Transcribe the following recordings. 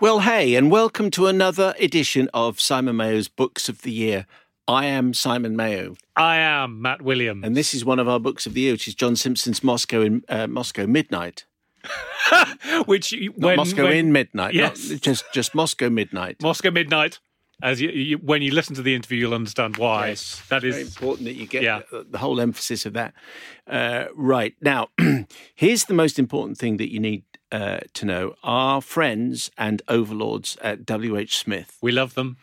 Well, hey, and welcome to another edition of Simon Mayo's Books of the Year. I am Simon Mayo, I am Matt Williams. and this is one of our books of the year, which is John Simpson's Moscow in uh, Moscow Midnight. which when, Moscow when- in Midnight, Yes. just just Moscow Midnight. Moscow Midnight. As you, you, when you listen to the interview, you'll understand why. that very is important that you get Yeah. the, the whole emphasis of that. Uh, right now, here's the most important thing that you need uh, to know: our friends and overlords at WH Smith. we love them.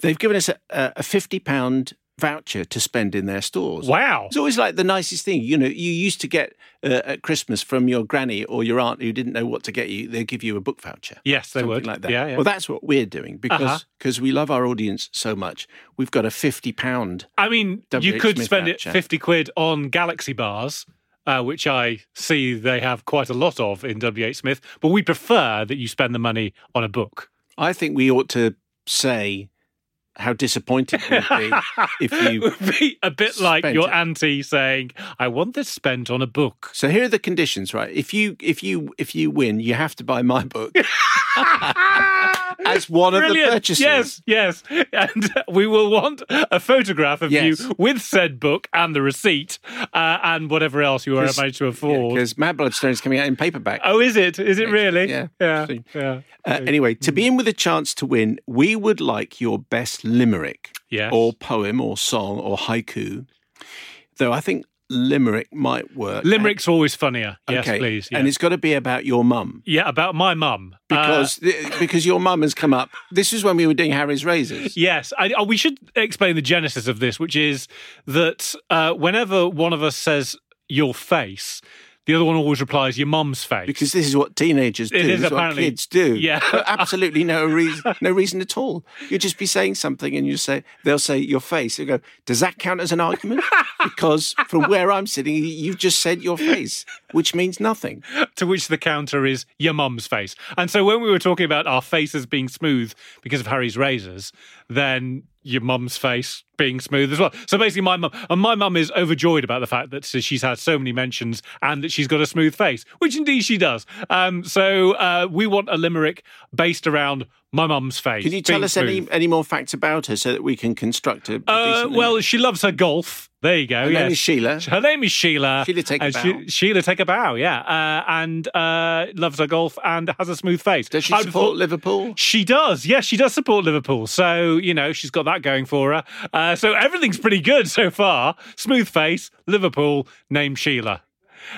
They've given us a, a fifty pound voucher to spend in their stores. Wow. It's always like the nicest thing. You know, you used to get uh, at Christmas from your granny or your aunt who didn't know what to get you, they'd give you a book voucher. Yes, they Something would. like that. Yeah, yeah. Well, that's what we're doing because Uh-huh. because we love our audience so much. We've got a fifty pound. I mean, you WH could Smith spend voucher. it 50 quid on Galaxy bars, uh, which I see they have quite a lot of in WH Smith, but we prefer that you spend the money on a book. I think we ought to say how disappointed we'd be if It you. would be a bit like your it. auntie saying, I want this spent on a book. So here are the conditions, right? If you if you if you win, you have to buy my book as one of the purchases. Yes, yes. And we will want a photograph of Yes. you with said book and the receipt uh, and whatever else you are managed to afford. because Mad Blood Stirring is coming out in paperback. oh, is it? Is it really? Yeah. Yeah. Yeah. Uh, anyway, to be in with a chance to win, we would like your best limerick Yes. or poem or song or haiku. Though I think limerick might work. Limericks are always funnier. Yes, okay. please. Yeah. And it's got to be about your mum. yeah, about my mum. Uh, Because because your mum has come up. This is when we were doing Harry's razors. Yes, I, oh, we should explain the genesis of this, which is that uh, whenever one of us says your face, the other one always replies your mum's face. Because this is what teenagers do. It this is apparently- kids do. Yeah. Absolutely no reason, no reason at all. You just be saying something, and you say they'll say your face. You go, does that count as an argument? because from where I'm sitting, you've just said your face, which means nothing. to which the counter is your mum's face. And so when we were talking about our faces being smooth because of Harry's razors, then your mum's face being smooth as well. So basically, my mum and my mum is overjoyed about the fact that she's had so many mentions and that she's got a smooth face, which indeed she does. Um, so uh, we want a limerick based around my mum's face. Can you tell us any smooth. any more facts about her so that we can construct a? Uh, well, she loves her golf. There you go. her yes. name is Sheila. Her name is Sheila. Sheila take a bow. Sheila take a bow, yeah. Uh, and uh, loves her golf and has a smooth face. Does she I support thought- Liverpool? She does. Yes, she does support Liverpool. So, you know, she's got that going for her. Uh, so everything's pretty good so far. Smooth face, Liverpool, named Sheila.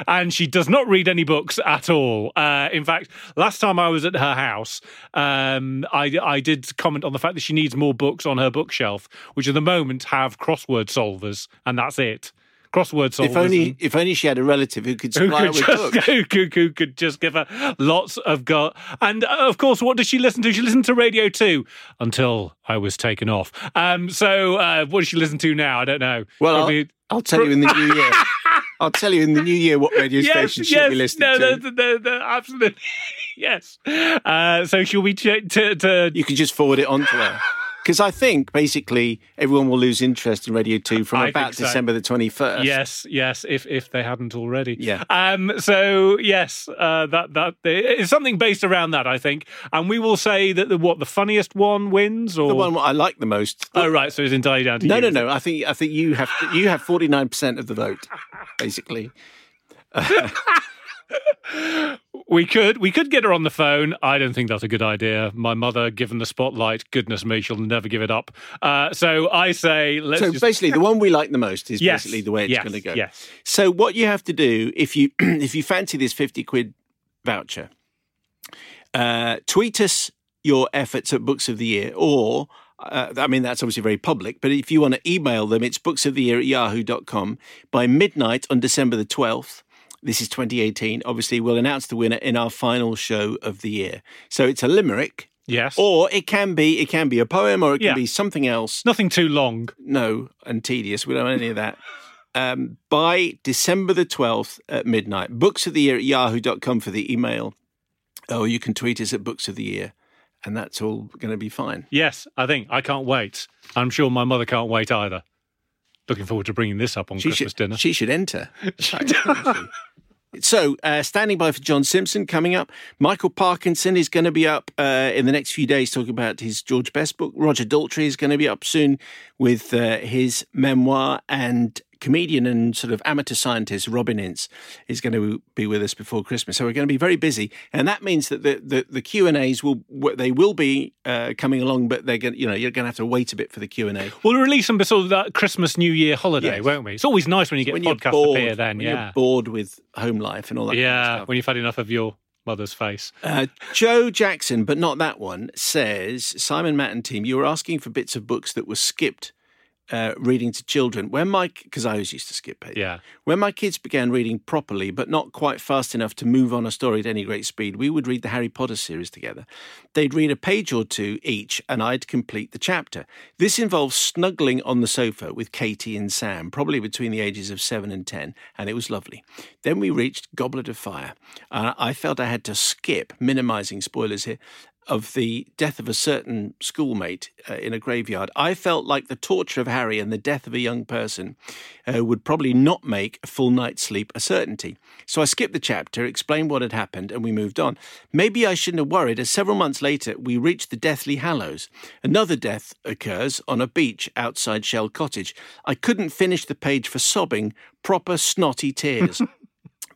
And she does not read any books at all. Uh, in fact, last time I was at her house, um, I, I did comment on the fact that she needs more books on her bookshelf, which at the moment have crossword solvers, and that's it. Crossword solvers. If only and- if only she had a relative who could who supply her could, with just, books. who, could, who could just give her lots of go and uh, of course what does she listen to she listened to radio 2 until i was taken off um so uh what does she listen to now i don't know Well, I'll, I'll tell you in the new year. I'll tell you in the new year what radio yes station she'll yes be listening no, to. no, no, no, absolutely yes uh so she'll be ch- to, to You can just forward it on to her. Because I think basically everyone will lose interest in Radio 2 from I about so. December the 21st. Yes, yes. If if they hadn't already, Yeah. Um. So yes, uh, that that it's something based around that, I think. And we will say that the what the funniest one wins, or The one I like the most. oh right, so it's entirely down to no, you. no, no. I think I think you have to, you have 49% of the vote, basically. We could we could get her on the phone. I don't think that's a good idea. My mother, given the spotlight, goodness me, she'll never give it up. Uh, so I say let's So just basically, the one we like the most is Yes, basically the way it's yes, going to go. yes. So what you have to do if you if you fancy this fifty quid voucher, uh, tweet us your efforts at Books of the Year, or uh, I mean that's obviously very public. But if you want to email them, it's books of the year at yahoo.com by midnight on December the twelfth. This is 2018. Obviously, we'll announce the winner in our final show of the year. So it's a limerick, yes, or it can be it can be a poem, or it can Yeah. be something else nothing too long. no, and tedious. We don't want any of that. Um, by December the 12th at midnight, books of the year at yahoo.com for the email. Or you can tweet us at books of the year, and that's all going to be fine. Yes, I think I can't wait. I'm sure my mother can't wait either. Looking forward to bringing this up on She Christmas should, dinner. she should enter. So, uh, standing by for John Simpson coming up. Michael Parkinson is going to be up uh, in the next few days talking about his George Best book. Roger Daltrey is going to be up soon with uh, his memoir. And comedian and sort of amateur scientist Robin Ince is going to be with us before Christmas. So we're going to be very busy, and that means that the the, the Q and A's will they will be uh, coming along, but they're going you know you're going to have to wait a bit for the Q and A. We'll release them before that Christmas New Year holiday, Yes. won't we? It's always nice when you get when podcasts bored, appear then. when Yeah, you're bored with home life and all that. yeah. kind of. When you've had enough of your mother's face. Uh, Joe Jackson, but not that one, says Simon Matt and team, you were asking for bits of books that were skipped uh, reading to children. When my, because I always used to skip pages. Yeah. When my kids began reading properly, but not quite fast enough to move on a story at any great speed, we would read the Harry Potter series together. They'd read a page or two each, and I'd complete the chapter. This involved snuggling on the sofa with Katie and Sam, probably between the ages of seven and ten, and it was lovely. Then we reached Goblet of Fire. Uh, I felt I had to skip, minimizing spoilers here, of the death of a certain schoolmate uh, in a graveyard, I felt like the torture of Harry and the death of a young person uh, would probably not make a full night's sleep a certainty. So I skipped the chapter, explained what had happened, and we moved on. Maybe I shouldn't have worried, as several months later we reached the Deathly Hallows. Another death occurs on a beach outside Shell Cottage. I couldn't finish the page for sobbing, proper snotty tears.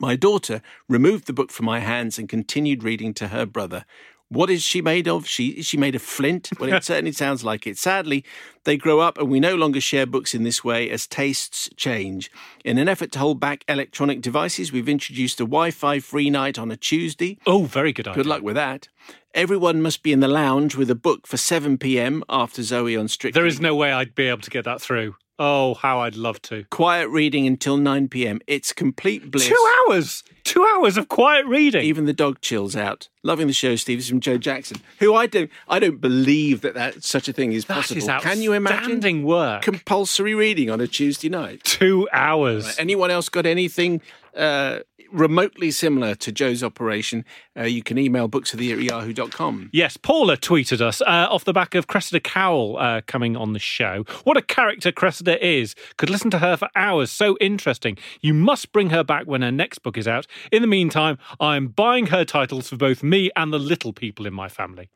My daughter removed the book from my hands and continued reading to her brother. What is she made of? She is she made of flint? Well, it certainly sounds like it. Sadly, they grow up and we no longer share books in this way as tastes change. In an effort to hold back electronic devices, we've introduced a Wi-Fi free night on a Tuesday. Oh, very good idea. Good luck with that. Everyone must be in the lounge with a book for 7 p.m. after Zoe on Strictly. There is no way I'd be able to get that through. Oh, how I'd love to. quiet reading until 9 p.m. It's complete bliss. Two hours. Two hours of quiet reading. Even the dog chills out. Loving the show, Steve. From Joe Jackson, who I don't, I don't believe that, that such a thing is possible. is Can you imagine work. compulsory reading on a Tuesday night? Two hours. Anyone else got anything uh, remotely similar to Joe's operation? Uh, you can email booksoftheyear at yahoo.com. Yes, Paula tweeted us uh, off the back of Cressida Cowell uh, coming on the show. What a character Cressida is. Could listen to her for hours. So interesting. You must bring her back when her next book is out. In the meantime, I'm buying her titles for both me and the little people in my family.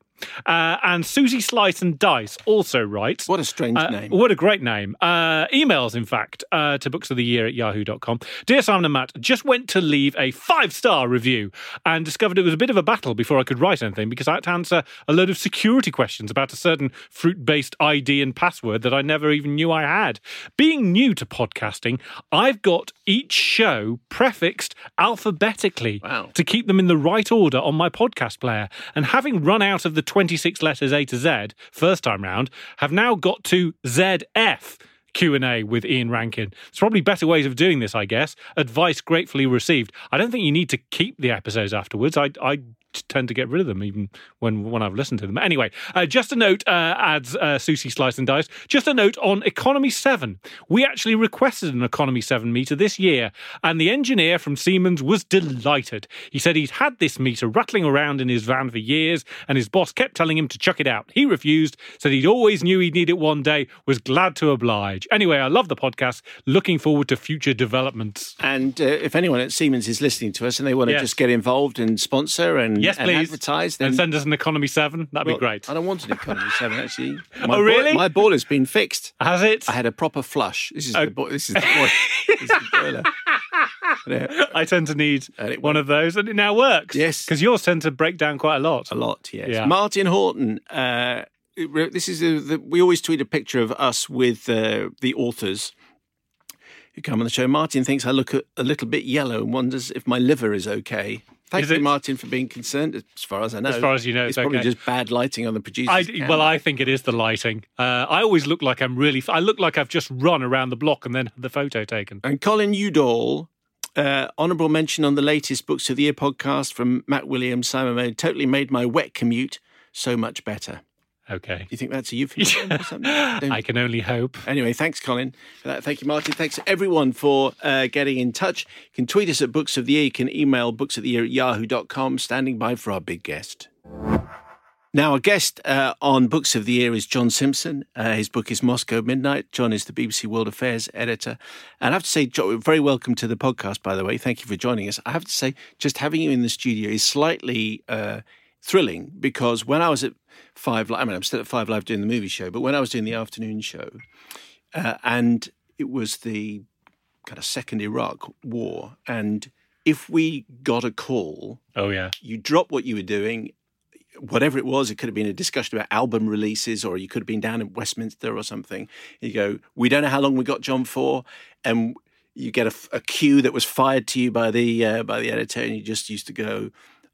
Uh, and Susie Slice and Dice also writes. What a strange Uh, name. What a great name. Uh, emails, in fact, uh, to books of the year at yahoo.com. Dear Simon and Matt, just went to leave a five star review and discovered it was a bit of a battle before I could write anything because I had to answer a load of security questions about a certain fruit based ID and password that I never even knew I had. Being new to podcasting, I've got each show prefixed alphabetically Wow. to keep them in the right order on my podcast player. And having run out of the 26 letters A to Z first time round, have now got to ZF. Q&A with Ian Rankin. There's probably better ways of doing this, I guess. Advice gratefully received. I don't think you need to keep the episodes afterwards. I, I tend to get rid of them even when when I've listened to them. Anyway, uh, just a note, uh, adds uh, Susie Slice and Dice. Just a note on Economy 7. We actually requested an Economy 7 meter this year, and the engineer from Siemens was delighted. He said he'd had this meter rattling around in his van for years, and his boss kept telling him to chuck it out. He refused, said he'd always knew he'd need it one day, was glad to oblige. Anyway, I love the podcast. Looking forward to future developments. And uh, if anyone at Siemens is listening to us and they want to Yes. just get involved and sponsor and, Yes, and please. advertise, then And send us an Economy 7. That'd Well, be great. I don't want an economy seven actually. My Oh, really? my boiler's been fixed. Has it? I had a proper flush. This is Oh. the bo- this is the, boiler. this is the boiler. Yeah, I tend to need one of those, and it now works. Yes. because yours tend to break down quite a lot. a lot. Yes. Yeah. Martin Horton. Uh, this is a, the, we always tweet a picture of us with uh, the authors who come on the show. Martin thinks I look a, a little bit yellow and wonders if my liver is okay. Thank Is you, it? Martin, for being concerned. As far as I know, As far as you know, it's it's probably okay. just bad lighting on the producer. Well, I think it is the lighting. Uh, I always look like I'm really. I look like I've just run around the block and then had the photo taken. And Colin Udall, uh, honourable mention on the latest Books of the Year podcast from Matt Williams, Simon Mode, totally made my wet commute so much better. Okay, Do you think that's a euphemism or something? Don't- I can only hope. Anyway, thanks, Colin. Thank you, Martin. Thanks, everyone, for uh, getting in touch. You can tweet us at Books of the Year. You can email books of the year at yahoo.com, standing by for our big guest. Now, our guest uh, on Books of the Year is John Simpson. Uh, his book is Moscow Midnight. John is the BBC World Affairs editor. And I have to say, John, very welcome to the podcast, by the way. Thank you for joining us. I have to say, just having you in the studio is slightly uh, thrilling because when I was at Five Live, I mean, I'm still at Five Live doing the movie show, but when I was doing the afternoon show, uh, and it was the kind of second Iraq war, and if we got a call, Oh yeah. you drop what you were doing, whatever it was. It could have been a discussion about album releases, or you could have been down in Westminster or something. You go, we don't know how long we got John for, and you get a, a cue that was fired to you by the uh, by the editor, and you just used to go.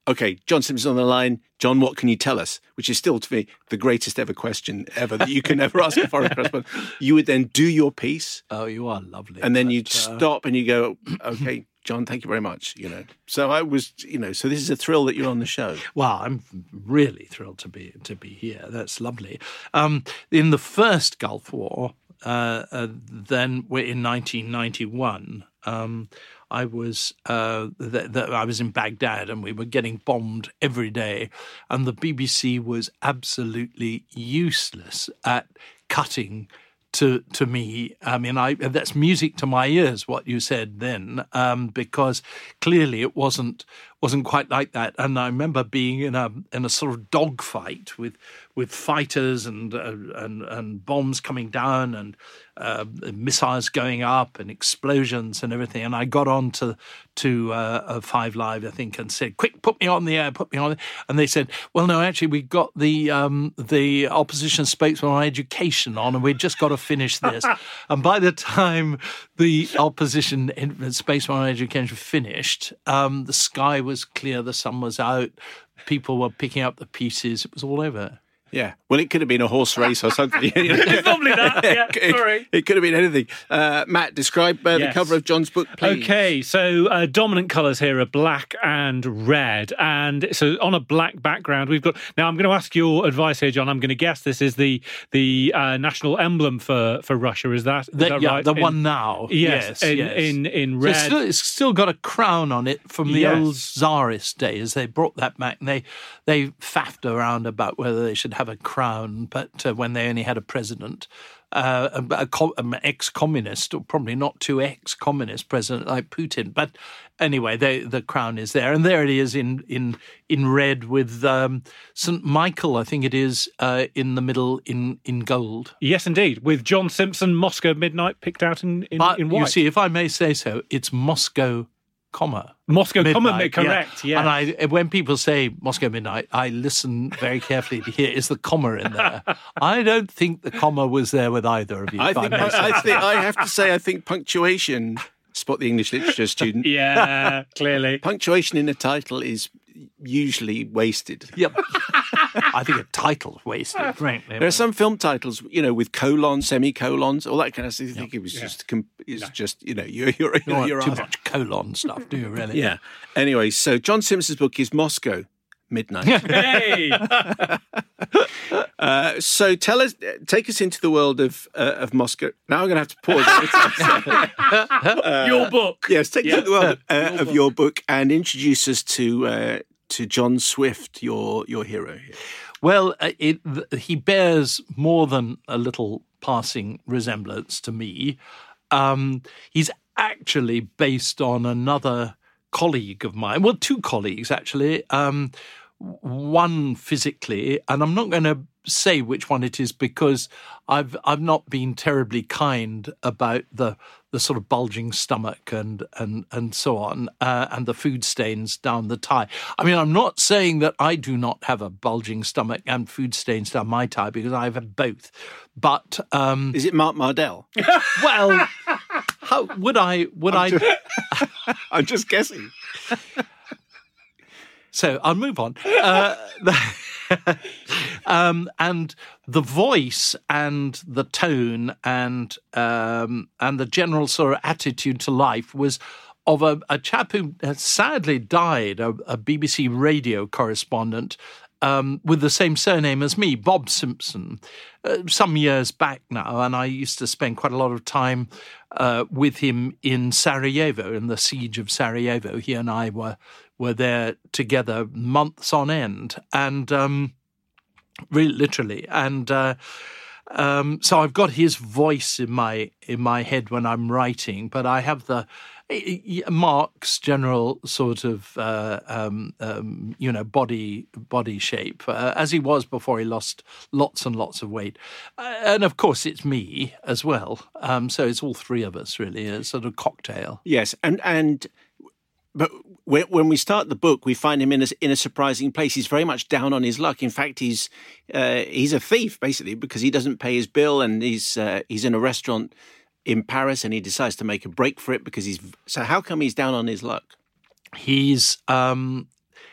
Okay, John Simpson's on the line. John, what can you tell us? Which is still to me the greatest ever question ever that you can ever ask a foreign correspondent. You would then do your piece, Oh, you are lovely. and then you'd uh, stop and you go, okay, John, thank you very much. You know, so I was, you know, so this is a thrill that you're on the show. Well, I'm really thrilled to be to be here. That's lovely. Um, in the first Gulf War, uh, uh, then we're in 1991. Um, I was uh, th- I was in Baghdad, and we were getting bombed every day, and the BBC was absolutely useless at cutting to to me. I mean, I that's music to my ears. What you said then, um, because clearly it wasn't wasn't quite like that. And I remember being in a in a sort of dogfight with with fighters and uh, and and bombs coming down and uh, missiles going up and explosions and everything. And I got on to to uh, uh, Five Live, I think, and said, "Quick, put me on the air, put me on." And they said, "Well, no, actually, we got the um, the opposition spokesman on education on, and we've just got to finish this." and by the time the opposition in- spokesman on education finished, um, the sky was clear, the sun was out, people were picking up the pieces. It was all over. Yeah. Well, it could have been a horse race or something. it's Probably that. Yeah, It, sorry. it could have been anything. Uh, Matt, describe uh, the cover of John's book, please. Okay, so uh, dominant colours here are black and red, and so on a black background, we've got. Now, I'm going to ask your advice here, John. I'm going to guess this is the the uh, national emblem for for Russia. Is that, is The, that yeah, right? the In- one now. Yes, yes, in, yes. in in So red. it's, still, it's still got a crown on it from the Yes. old Tsarist days. They brought that back and they they faffed around about whether they should have a crown, but uh, when they only had a president, uh, a, a an ex-communist, or probably not too ex-communist president like Putin, but anyway, they, the crown is there, and there it is in in in red with um, Saint Michael, I think it is, uh, in the middle in in gold. yes, indeed, with John Simpson, Moscow Midnight picked out in in, But in white. you see, if I may say so, it's Moscow, comma. Moscow, comma, correct. Yeah. And I, when people say Moscow Midnight, I listen very carefully to hear is the comma in there. I don't think the comma was there with either of you. I if think may say I, think I have to say I think punctuation. Spot the English literature student. yeah, clearly. Punctuation in a title is usually wasted. Yep. I think a title wasted, frankly. There are some film titles, you know, with colons, semicolons, all that kind of stuff. I think it was just, com- it's just, you know, you're, you're, You don't you're too much colon stuff, do you really? Yeah. Anyway, so John Simpson's book is Moscow Midnight. Hey, uh, so tell us, take us into the world of uh, of Moscow. Now I'm going to have to pause. your book. yes, take us into the world uh, Your of book. your book and introduce us to uh, to Jon Swift, your your hero here. Well, uh, it, th- he bears more than a little passing resemblance to me. Um, he's actually based on another colleague of mine. Well, two colleagues actually. Um, one physically, and I'm not going to say which one it is because I've I've not been terribly kind about the the sort of bulging stomach and and and so on, uh, and the food stains down the tie. I mean, I'm not saying that I do not have a bulging stomach and food stains down my tie because I have both, but um, Is it Mark Mardell? well, how would I would I? I'm just guessing. So I'll move on. Uh, um, and the voice and the tone and um, and the general sort of attitude to life was of a, a chap who sadly died, a, a BBC radio correspondent. Um, with the same surname as me, Bob Simpson, uh, some years back now, and I used to spend quite a lot of time uh, with him in Sarajevo, in the siege of Sarajevo. He and I were were there together months on end, and um, really literally. And uh, um, so I've got his voice in my in my head when I'm writing, but I have the Mark's general sort of uh, um, um, you know body body shape uh, as he was before he lost lots and lots of weight, uh, and of course it's me as well. Um, so it's all three of us really, a sort of cocktail. Yes, and and but when we start the book, we find him in a, in a surprising place. He's very much down on his luck. In fact, he's uh, he's a thief basically because he doesn't pay his bill, and he's uh, he's in a restaurant in Paris, and he decides to make a break for it because he's. So how come he's down on his luck? He's um,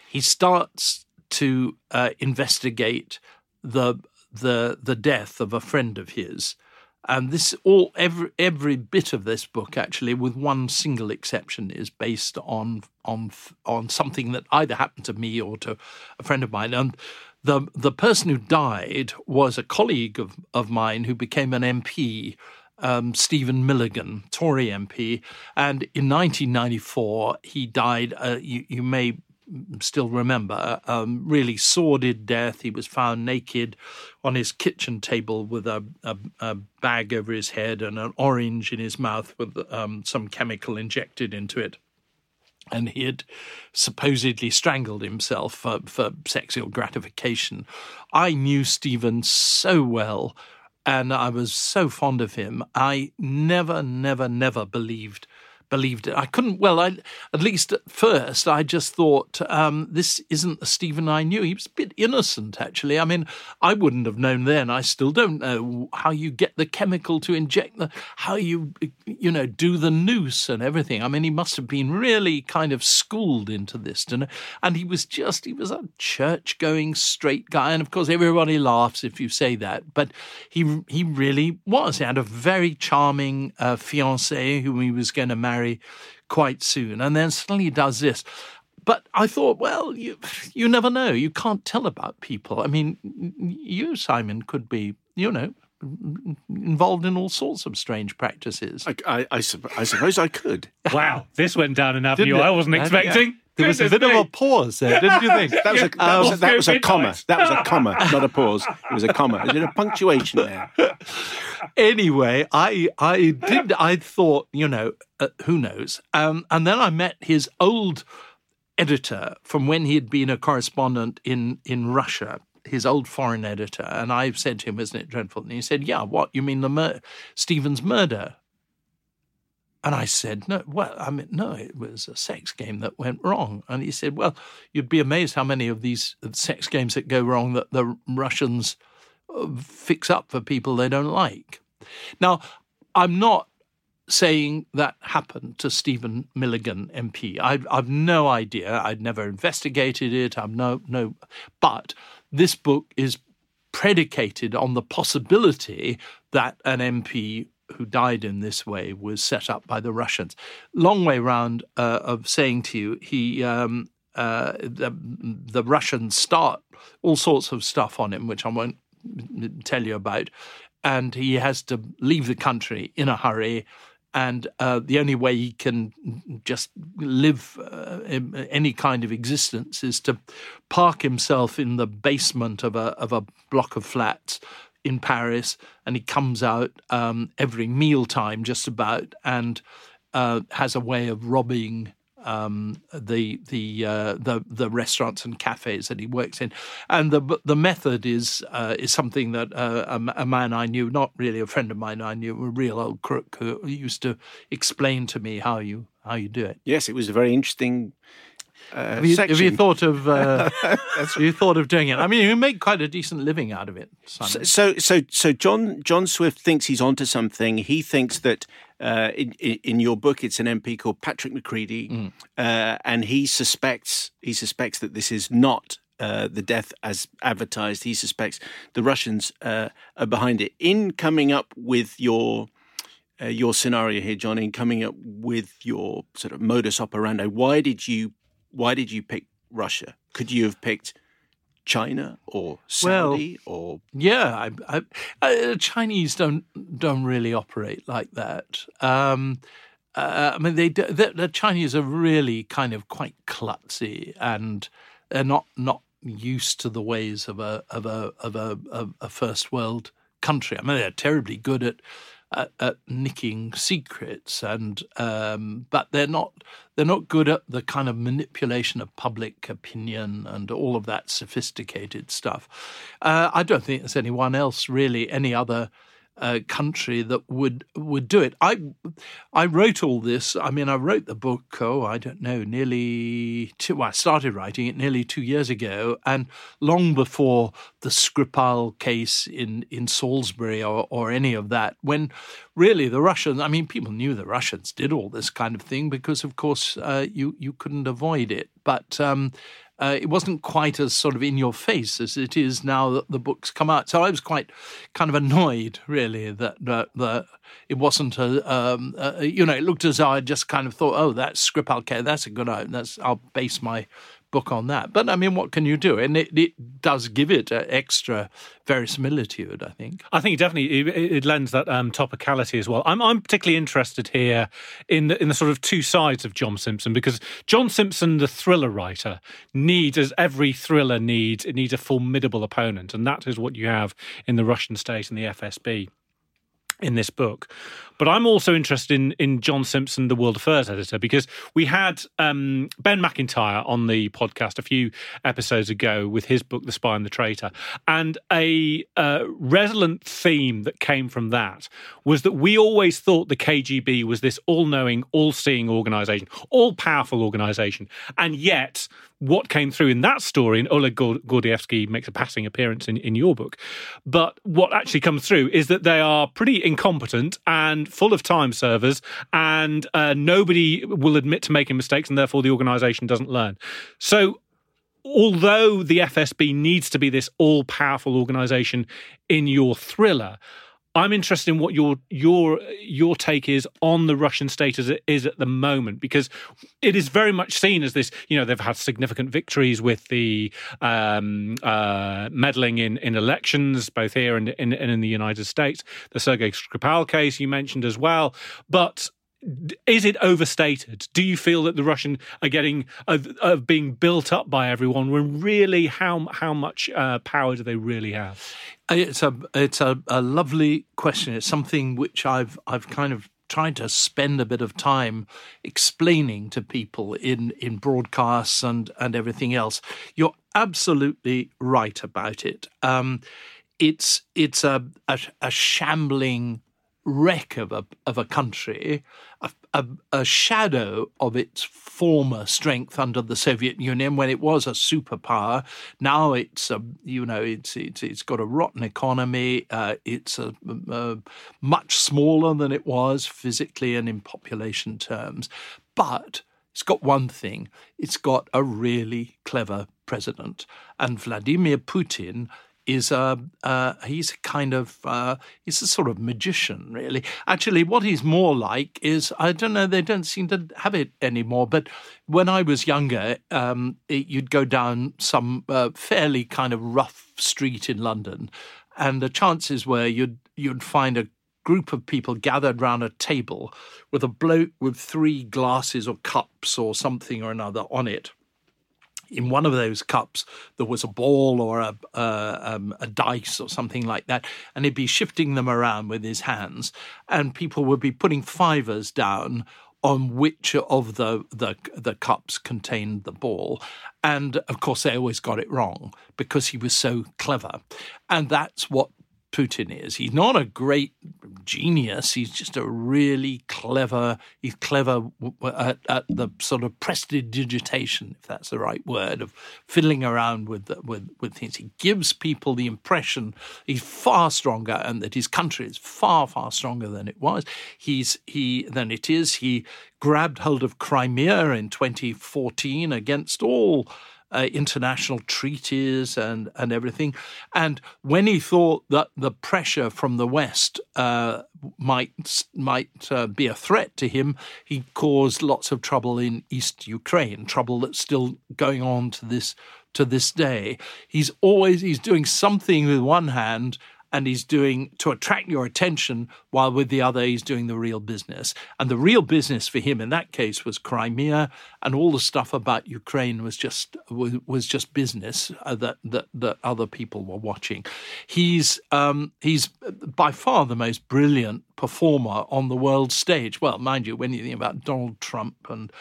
he starts to uh, investigate the the the death of a friend of his and this all every every bit of this book actually, with one single exception, is based on on on something that either happened to me or to a friend of mine. And the the person who died was a colleague of, of mine who became an MP. Um, Stephen Milligan, Tory MP, and in 1994 he died. Uh, you, you may still remember, um, really sordid death. He was found naked on his kitchen table with a, a, a bag over his head and an orange in his mouth with um, some chemical injected into it. And he had supposedly strangled himself for, for sexual gratification. I knew Stephen so well and I was so fond of him. I never, never, never believed believed it. I couldn't, well, I, at least at first, I just thought um, this isn't the Stephen I knew. He was a bit innocent, actually. I mean, I wouldn't have known then. I still don't know how you get the chemical to inject the, how you, you know, do the noose and everything. I mean, he must have been really kind of schooled into this, and, and he was just, he was a church going straight guy. And of course, everybody laughs if you say that, but he, he really was. He had a very charming uh, fiancée whom he was going to marry marry quite soon. And then suddenly does this. But I thought, well, you you never know. You can't tell about people. I mean, you, Simon, could be, you know, involved in all sorts of strange practices. I, I, I, I suppose I could. Wow, this went down an avenue I wasn't expecting. There was a bit of a pause there, didn't you think? That was a, that was, that was a comma. That was a comma, not a pause. It was a comma. There's a punctuation there. Anyway, I I did. I thought, you know, uh, who knows? Um, and then I met his old editor from when he had been a correspondent in in Russia. His old foreign editor, and I said to him, "Isn't it dreadful?" And he said, "Yeah, what you mean the mur- Stephen's murder?" And I said, no, well, I mean, no, it was a sex game that went wrong. And he said, well, you'd be amazed how many of these sex games that go wrong that the Russians uh, fix up for people they don't like. Now, I'm not saying that happened to Stephen Milligan MP. I've, I've no idea. I'd never investigated it. I'm no, no, but this book is predicated on the possibility that an MP who died in this way was set up by the Russians. Long way round uh, of saying to you, he um, uh, the, the Russians start all sorts of stuff on him, which I won't tell you about, and he has to leave the country in a hurry. And uh, the only way he can just live uh, any kind of existence is to park himself in the basement of a of a block of flats in Paris, and he comes out um, every mealtime, just about, and uh, has a way of robbing um, the the uh, the the restaurants and cafes that he works in, and the the method is uh, is something that uh, a, a, man I knew, not really a friend of mine, I knew, a real old crook who used to explain to me how you how you do it. Yes, it was a very interesting uh, have, you, have, you, thought of uh, have you thought of doing it? I mean, you make quite a decent living out of it. So, so, so, so, John Jon Swift thinks he's onto something. He thinks that uh, in, in your book, it's an MP called Patrick Macready, mm. uh, and he suspects he suspects that this is not uh, the death as advertised. He suspects the Russians uh, are behind it. In coming up with your uh, your scenario here, John, in coming up with your sort of modus operandi, why did you why did you pick Russia? Could you have picked China or Saudi well, or yeah, I, I, uh, Chinese don't don't really operate like that. Um, uh, I mean, they the, the, Chinese are really kind of quite klutzy, and they're not not used to the ways of a of a of a, of a first world country. I mean, they're terribly good at at, at nicking secrets, and um, but they're not they're not good at the kind of manipulation of public opinion and all of that sophisticated stuff. Uh, I don't think there's anyone else really, any other uh, country that would would do it. I I wrote all this. I mean, I wrote the book. Oh, I don't know, nearly two. Well, I started writing it nearly two years ago, and long before the Skripal case in in Salisbury or or any of that. When really the Russians. I mean, people knew the Russians did all this kind of thing because, of course, uh, you you couldn't avoid it. But um, uh, it wasn't quite as sort of in your face as it is now that the books come out. So I was quite kind of annoyed, really, that that, that it wasn't a, um, a, you know, it looked as though I just kind of thought, oh, that's Skripal, okay, that's a good, that's I'll base my book on that. But I mean, what can you do? And it, it does give it extra verisimilitude, I think. I think definitely it, it lends that um, topicality as well. I'm, I'm particularly interested here in the, in the sort of two sides of John Simpson because John Simpson, the thriller writer, needs, as every thriller needs, it needs a formidable opponent. And that is what you have in the Russian state and the FSB in this book. But I'm also interested in in John Simpson, the World Affairs editor, because we had um, Ben Macintyre on the podcast a few episodes ago with his book, The Spy and the Traitor, and a uh, resonant theme that came from that was that we always thought the KGB was this all-knowing, all-seeing organization, all-powerful organization, and yet what came through in that story, and Oleg Gordievsky makes a passing appearance in, in your book, but what actually comes through is that they are pretty incompetent and full of time servers, and uh, nobody will admit to making mistakes, and therefore the organization doesn't learn. So although the FSB needs to be this all powerful organization in your thriller, I'm interested in what your your your take is on the Russian state as it is at the moment, because it is very much seen as this. You know, they've had significant victories with the um, uh, meddling in, in elections, both here and in, in the United States. The Sergei Skripal case you mentioned as well, but is it overstated? Do you feel that the Russian are getting are, being built up by everyone when really how how much uh, power do they really have? It's a it's a, a lovely question. It's something which I've I've kind of tried to spend a bit of time explaining to people in in broadcasts and and everything else. You're absolutely right about it. Um, it's it's a, a, a shambling wreck of a of a country, a, a, a, shadow of its former strength under the Soviet Union when it was a superpower. Now it's a you know it's it's it's got a rotten economy. Uh, it's a, a much smaller than it was physically and in population terms, but it's got one thing. It's got a really clever president, and Vladimir Putin is a uh, he's a kind of uh, he's a sort of magician, really. Actually, what he's more like is I don't know. They don't seem to have it anymore. But when I was younger, um, it, you'd go down some uh, fairly kind of rough street in London, and the chances were you'd you'd find a group of people gathered round a table with a bloke with three glasses or cups or something or another on it in one of those cups there was a ball or a, uh, um, a dice or something like that, and he'd be shifting them around with his hands, and people would be putting fivers down on which of the, the the cups contained the ball, and of course they always got it wrong because he was so clever, and that's what Putin is. He's not a great genius. He's just a really clever. He's clever at, at, the sort of prestidigitation, if that's the right word, of fiddling around with with with things. He gives people the impression he's far stronger and that his country is far far stronger than it was. He's he than it is. He grabbed hold of Crimea in 2014 against all uh, international treaties and, and everything. And when he thought that the pressure from the West uh, might might uh, be a threat to him, he caused lots of trouble in East Ukraine, trouble that's still going on to this to this day. He's always he's doing something with one hand and he's doing to attract your attention, while with the other he's doing the real business. And the real business for him in that case was Crimea, and all the stuff about Ukraine was just was, just business uh, that that that other people were watching. He's um, he's by far the most brilliant performer on the world stage. Well, mind you, when you think about Donald Trump and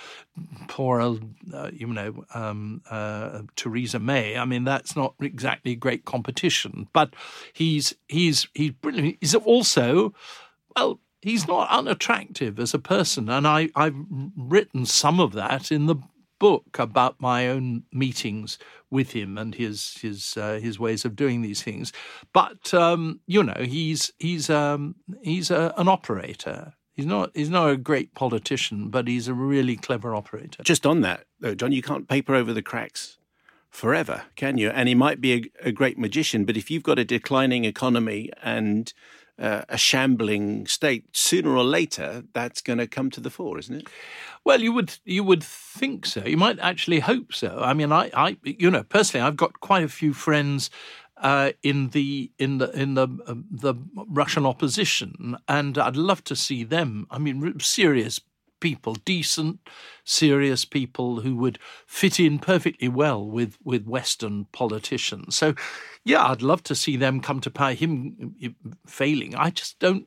poor old, uh, you know, um, uh, Theresa May, I mean, that's not exactly great competition. But he's he's he's brilliant. He's also well. He's not unattractive as a person, and I, I've written some of that in the book about my own meetings with him and his his uh, his ways of doing these things. But um, you know, he's he's um, he's a, an operator. He's not he's not a great politician, but he's a really clever operator. Just on that, though, John, you can't paper over the cracks forever, can you? And he might be a, a great magician, but if you've got a declining economy and uh, a shambling state, sooner or later that's going to come to the fore, isn't it? Well, you would you would think so. You might actually hope so. I mean, I, I you know, personally, I've got quite a few friends uh, in the in the in the uh, the Russian opposition, and I'd love to see them. I mean, serious people, decent, serious people who would fit in perfectly well with with Western politicians. So, yeah, I'd love to see them come to power. Him failing, I just don't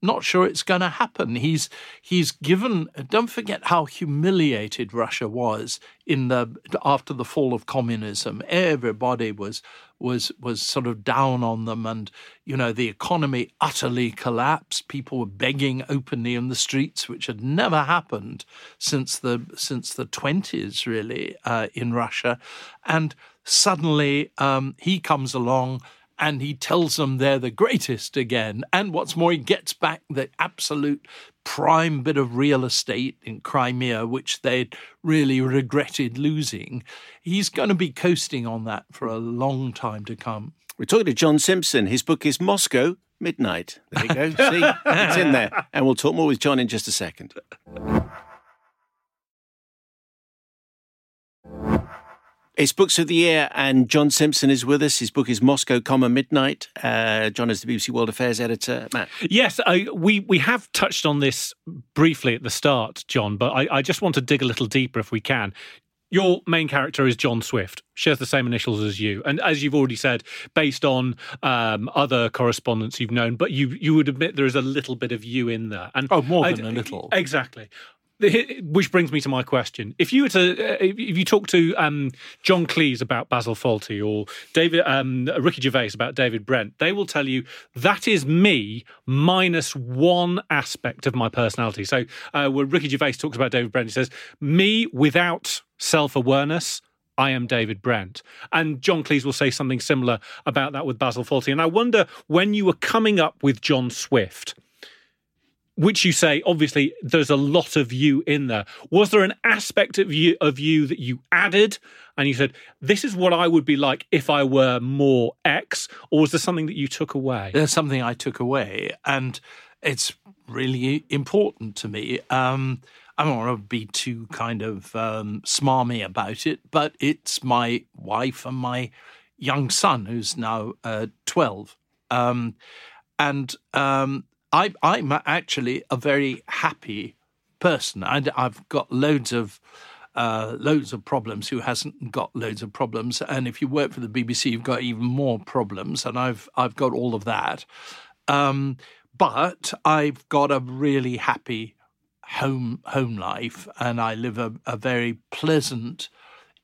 not sure it's going to happen. He's he's given. Don't forget how humiliated Russia was in the after the fall of communism. Everybody was was was sort of down on them, and you know the economy utterly collapsed. People were begging openly in the streets, which had never happened since the since the twenties, really, uh, in Russia, and suddenly um, he comes along and he tells them they're the greatest again. And what's more, he gets back the absolute prime bit of real estate in Crimea, which they'd really regretted losing. He's going to be coasting on that for a long time to come. We're talking to John Simpson. His book is Moscow Midnight. There you go. See, it's in there. And we'll talk more with John in just a second. It's Books of the Year, and John Simpson is with us. His book is Moscow, comma Midnight. Uh, John is the BBC World Affairs editor. Matt, yes, I, we we have touched on this briefly at the start, John, but I, I just want to dig a little deeper if we can. Your main character is Jon Swift, shares the same initials as you, and as you've already said, based on um, other correspondence you've known, but you you would admit there is a little bit of you in there, and oh, more than a little, exactly which brings me to my question: If you were to, uh, if you talk to um, John Cleese about Basil Fawlty or David um, Ricky Gervais about David Brent, they will tell you that is me minus one aspect of my personality. So, uh, when Ricky Gervais talks about David Brent, he says, "Me without self-awareness." I am David Brent. And John Cleese will say something similar about that with Basil Fawlty. And I wonder when you were coming up with Jon Swift, which you say obviously there's a lot of you in there. Was there an aspect of you of you that you added and you said this is what i would be like if i were more x or was there something that you took away? There's something i took away and it's really important to me. Um, I don't want to be too kind of um, smarmy about it, but it's my wife and my young son who's now uh, 12. Um, and um, I, I'm actually a very happy person. I, have got loads of uh, loads of problems. Who hasn't got loads of problems? And if you work for the BBC, you've got even more problems. And I've I've got all of that. Um, but I've got a really happy home home life, and I live a, a very pleasant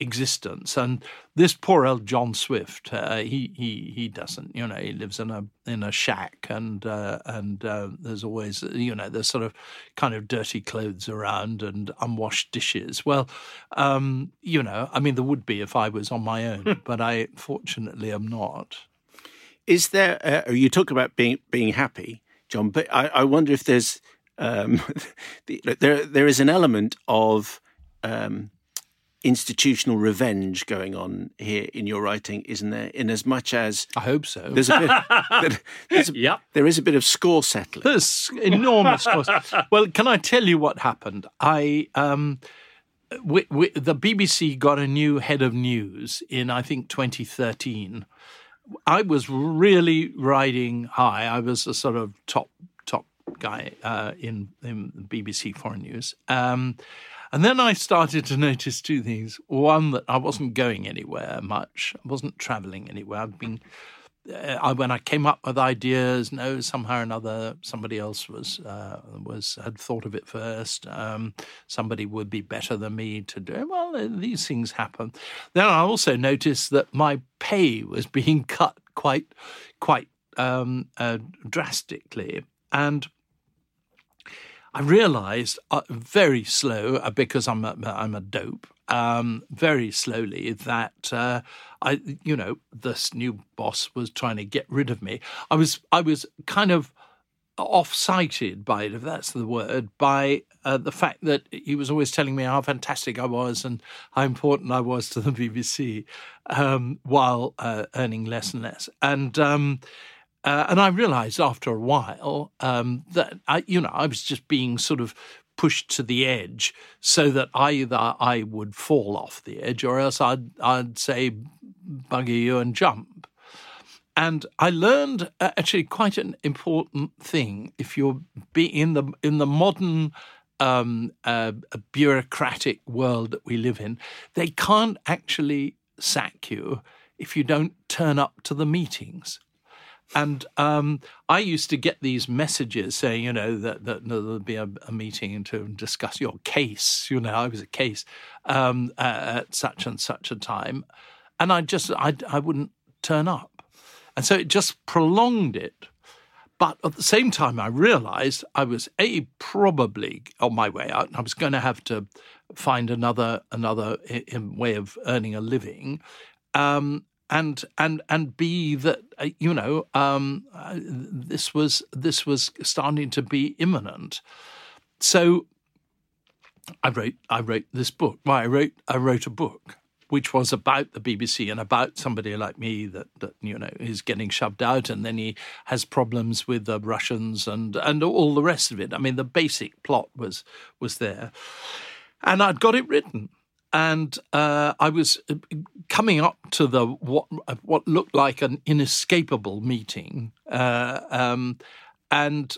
existence. And this poor old Jon Swift, uh, he he he doesn't. You know, he lives in a in a shack, and uh, and uh, there's always you know there's sort of kind of dirty clothes around and unwashed dishes. Well, um, you know, I mean, there would be if I was on my own, but I fortunately am not. Is there? Uh, you talk about being being happy, John, but I, I wonder if there's um, the, there there is an element of um, institutional revenge going on here in your writing, isn't there? In as much as I hope so. There's a bit. there's a, yep. There is a bit of score settling. There's enormous well, can I tell you what happened? I. Um, we, we, the BBC got a new head of news in, I think, 2013. I was really riding high. I was a sort of top top guy uh, in in BBC Foreign News. Um, and then I started to notice two things. One, that I wasn't going anywhere much. I wasn't traveling anywhere. I've been uh, I, when I came up with ideas, no, somehow or another, somebody else was uh, was had thought of it first. Um, somebody would be better than me to do. it. Well, these things happen. Then I also noticed that my pay was being cut quite quite um, uh, drastically, and I realised uh, very slow uh, because I'm a, I'm a dope. Um, very slowly that uh, I, you know, this new boss was trying to get rid of me. I was I was kind of off-sighted by it, if that's the word, by uh, the fact that he was always telling me how fantastic I was and how important I was to the BBC, um, while uh, earning less and less. And um, uh, and I realised after a while um, that I, you know, I was just being sort of pushed to the edge, so that either I would fall off the edge, or else I'd I'd say, "Bugger you" and jump. And I learned uh, actually quite an important thing. If you're be in the in the modern um, uh, bureaucratic world that we live in, they can't actually sack you if you don't turn up to the meetings. And um, I used to get these messages saying, you know, that, that there'll be a, a, meeting to discuss your case. You know, I was a case um, at such and such a time, and I just I I wouldn't turn up, and so it just prolonged it. But at the same time, I realised I was a probably on my way out. and I was going to have to find another another way of earning a living. Um, and and and b that uh, you know um, uh, this was this was starting to be imminent. So I wrote I wrote this book. Well, I wrote I wrote a book which was about the BBC and about somebody like me that, that you know is getting shoved out, and then he has problems with the Russians and and all the rest of it. I mean, the basic plot was was there, and I'd got it written and uh, I was uh, coming up to the what what looked like an inescapable meeting, uh, um, and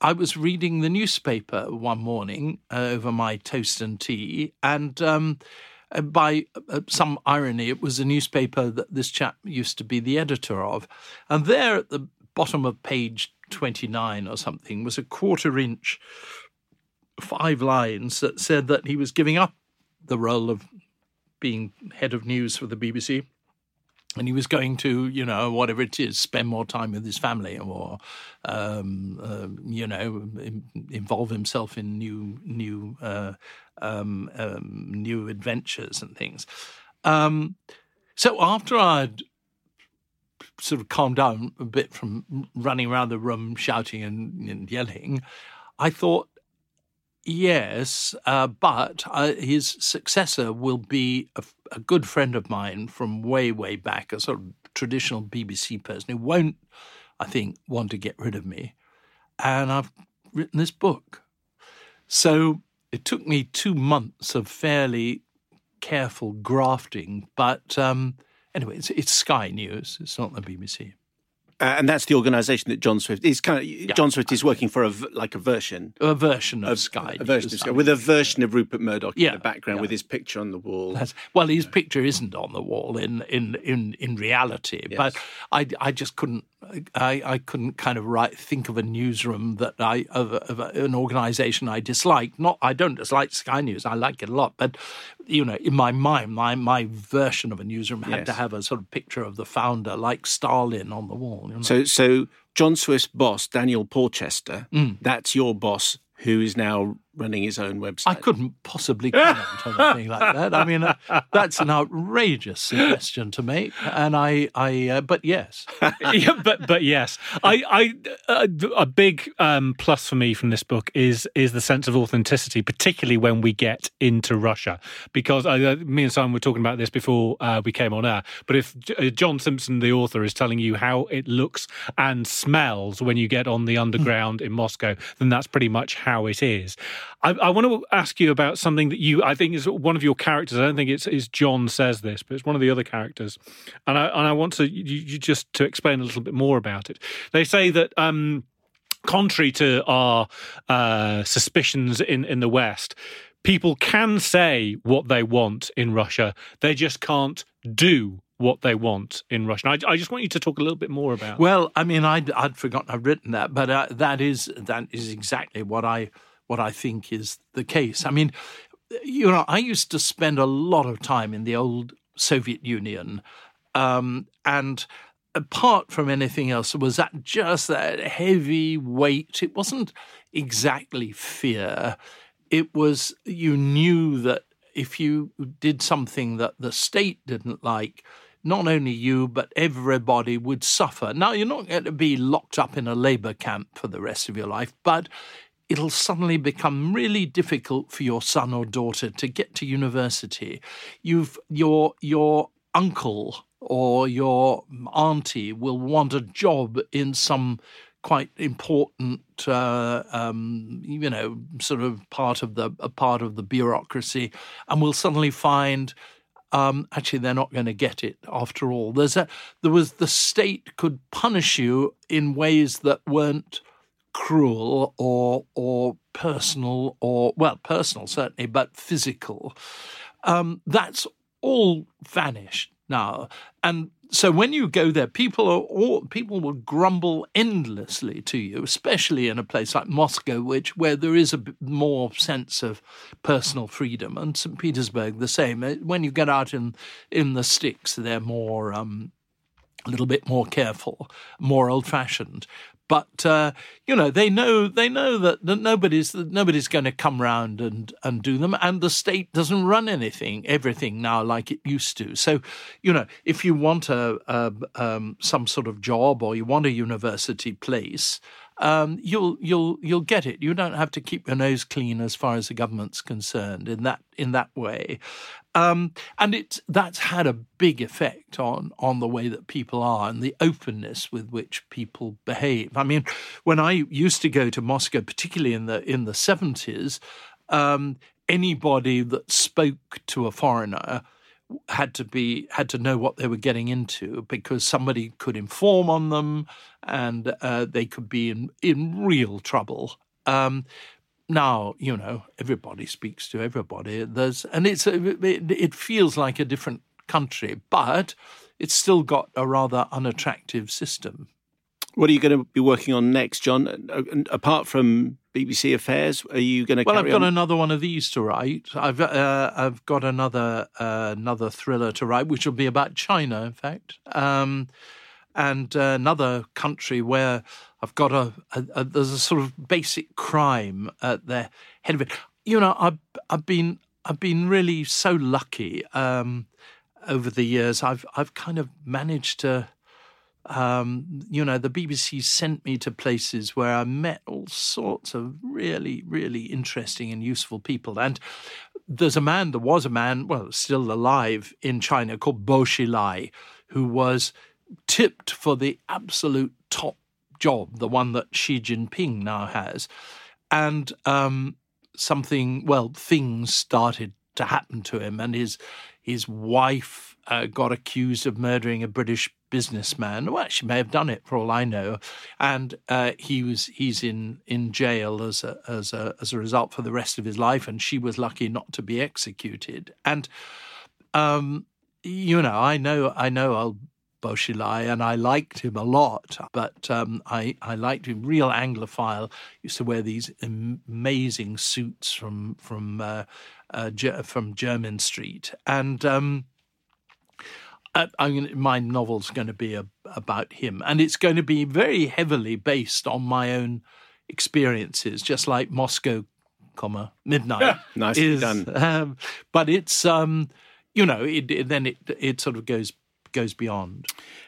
I was reading the newspaper one morning uh, over my toast and tea, and um, uh, by uh, some irony, it was a newspaper that this chap used to be the editor of, and there at the bottom of page twenty nine or something was a quarter inch five lines that said that he was giving up the role of being head of news for the BBC. And he was going to, you know, whatever it is, spend more time with his family, or, um, uh, you know, involve himself in new, new, uh, um, um, new adventures and things. Um, so after I'd sort of calmed down a bit from running around the room shouting and, and yelling, I thought, Yes, uh, but uh, his successor will be a, a, good friend of mine from way, way back, a sort of traditional BBC person who won't, I think, want to get rid of me. And I've written this book. So it took me two months of fairly careful grafting, but um, anyway, it's, it's Sky News, it's not the BBC. Uh, and that's the organisation that Jon Swift is kind of. Yeah. Jon Swift is working for a like a version, a version of, of Sky, a version of Sky, with a version of Rupert Murdoch yeah. in the background yeah. with his picture on the wall. That's, well, his picture isn't on the wall in in in in reality, yes. but I I just couldn't I, I couldn't kind of write, think of a newsroom that I of, of an organisation I dislike. Not I don't dislike Sky News. I like it a lot, but you know, in my mind, my my version of a newsroom had yes. to have a sort of picture of the founder, like Stalin, on the wall. So so Jon Swift's boss, Daniel Porchester, mm. that's your boss who is now running his own website. I couldn't possibly comment on anything like that. I mean, uh, that's an outrageous suggestion to make, and I, I, uh, but yes, yeah, but but yes, I, I, uh, a big um, plus for me from this book is is the sense of authenticity, particularly when we get into Russia, because uh, me and Simon were talking about this before uh, we came on air. But if uh, John Simpson, the author, is telling you how it looks and smells when you get on the underground in Moscow, then that's pretty much how it is. I, I, want to ask you about something that you, I think, is one of your characters. I don't think it's is John says this, but it's one of the other characters, and I and I want to you, you just to explain a little bit more about it. They say that. Um, contrary to our uh, suspicions in, in the West, people can say what they want in Russia. They just can't do what they want in Russia. I, I, just want you to talk a little bit more about. Well, I mean, I'd, I'd forgotten I've written that, but uh, that is that is exactly what I what I think is the case. I mean, you know, I used to spend a lot of time in the old Soviet Union, um, and apart from anything else, was that just that heavy weight. It wasn't exactly fear. It was you knew that if you did something that the state didn't like, not only you, but everybody would suffer. Now, you're not going to be locked up in a labor camp for the rest of your life, but it'll suddenly become really difficult for your son or daughter to get to university. You've your your uncle or your auntie will want a job in some quite important, uh, um, you know, sort of part of the part of the bureaucracy, and will suddenly find um, actually they're not going to get it after all. There's a there was the state could punish you in ways that weren't cruel or or personal or well personal certainly, but physical. Um, that's all vanished now, and so when you go there, people are all, people will grumble endlessly to you, especially in a place like Moscow, which where there is a more sense of personal freedom, and St. Petersburg the same. Uh, when you get out in in the sticks, they're more um, a little bit more careful, more old fashioned. But uh, you know they know they know that, that nobody's that nobody's going to come round and and do them, and the state doesn't run anything everything now like it used to. So, you know, if you want a, a um, some sort of job or you want a university place, um, you'll you'll you'll get it. You don't have to keep your nose clean as far as the government's concerned in that in that way. Um, and it that's had a big effect on on the way that people are and the openness with which people behave. I mean, when I used to go to Moscow, particularly in the in the seventies, um, anybody that spoke to a foreigner had to be had to know what they were getting into because somebody could inform on them and uh, they could be in in real trouble. Um, now you know everybody speaks to everybody. There's and it's it, it feels like a different country, but it's still got a rather unattractive system. What are you going to be working on next, John? Apart from BBC Affairs, are you going to? Well, I've got on? another one of these to write. I've uh, I've got another uh, another thriller to write, which will be about China, in fact. Um, and uh, another country where I've got a, a, a, there's a sort of basic crime at the head of it. You know, I've I've been I've been really so lucky um, over the years. I've I've kind of managed to. Um, you know, the BBC sent me to places where I met all sorts of really, really interesting and useful people. And there's a man, there was a man, well, still alive in China called Bo Xilai, who was tipped for the absolute top job, the one that Xi Jinping now has. And um, something, well, things started to happen to him, and his his wife uh, got accused of murdering a British businessman. Well, she may have done it for all I know, and uh, he was he's in in jail as a as a as a result for the rest of his life, and she was lucky not to be executed. And um, you know, I know I know I'll Bo and I liked him a lot. But um, I, I liked him, real Anglophile. Used to wear these amazing suits from from uh, uh, from Jermyn Street, and um, I, I, my novel's going to be a, about him, and it's going to be very heavily based on my own experiences, just like Moscow, comma midnight. Nicely is, done. Um, but it's um, you know, it, it, then it it sort of goes goes beyond.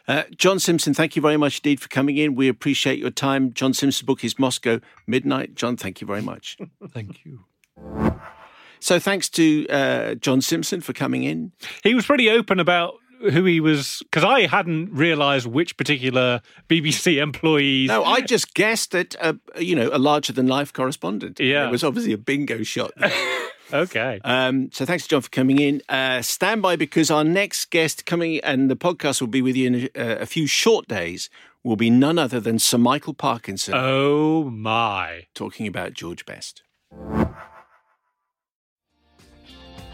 Uh, John Simpson, thank you very much indeed for coming in. We appreciate your time. John Simpson's book is Moscow Midnight. John, thank you very much. thank you. So thanks to uh, John Simpson for coming in. He was pretty open about who he was? Because I hadn't realised which particular BBC employees. No, I just guessed that a you know a larger than life correspondent. Yeah. it was obviously a bingo shot. Okay. Um, so thanks, John, for coming in. Uh, stand by because our next guest coming, and the podcast will be with you in a, uh, a few short days, will be none other than Sir Michael Parkinson oh my. talking about George Best.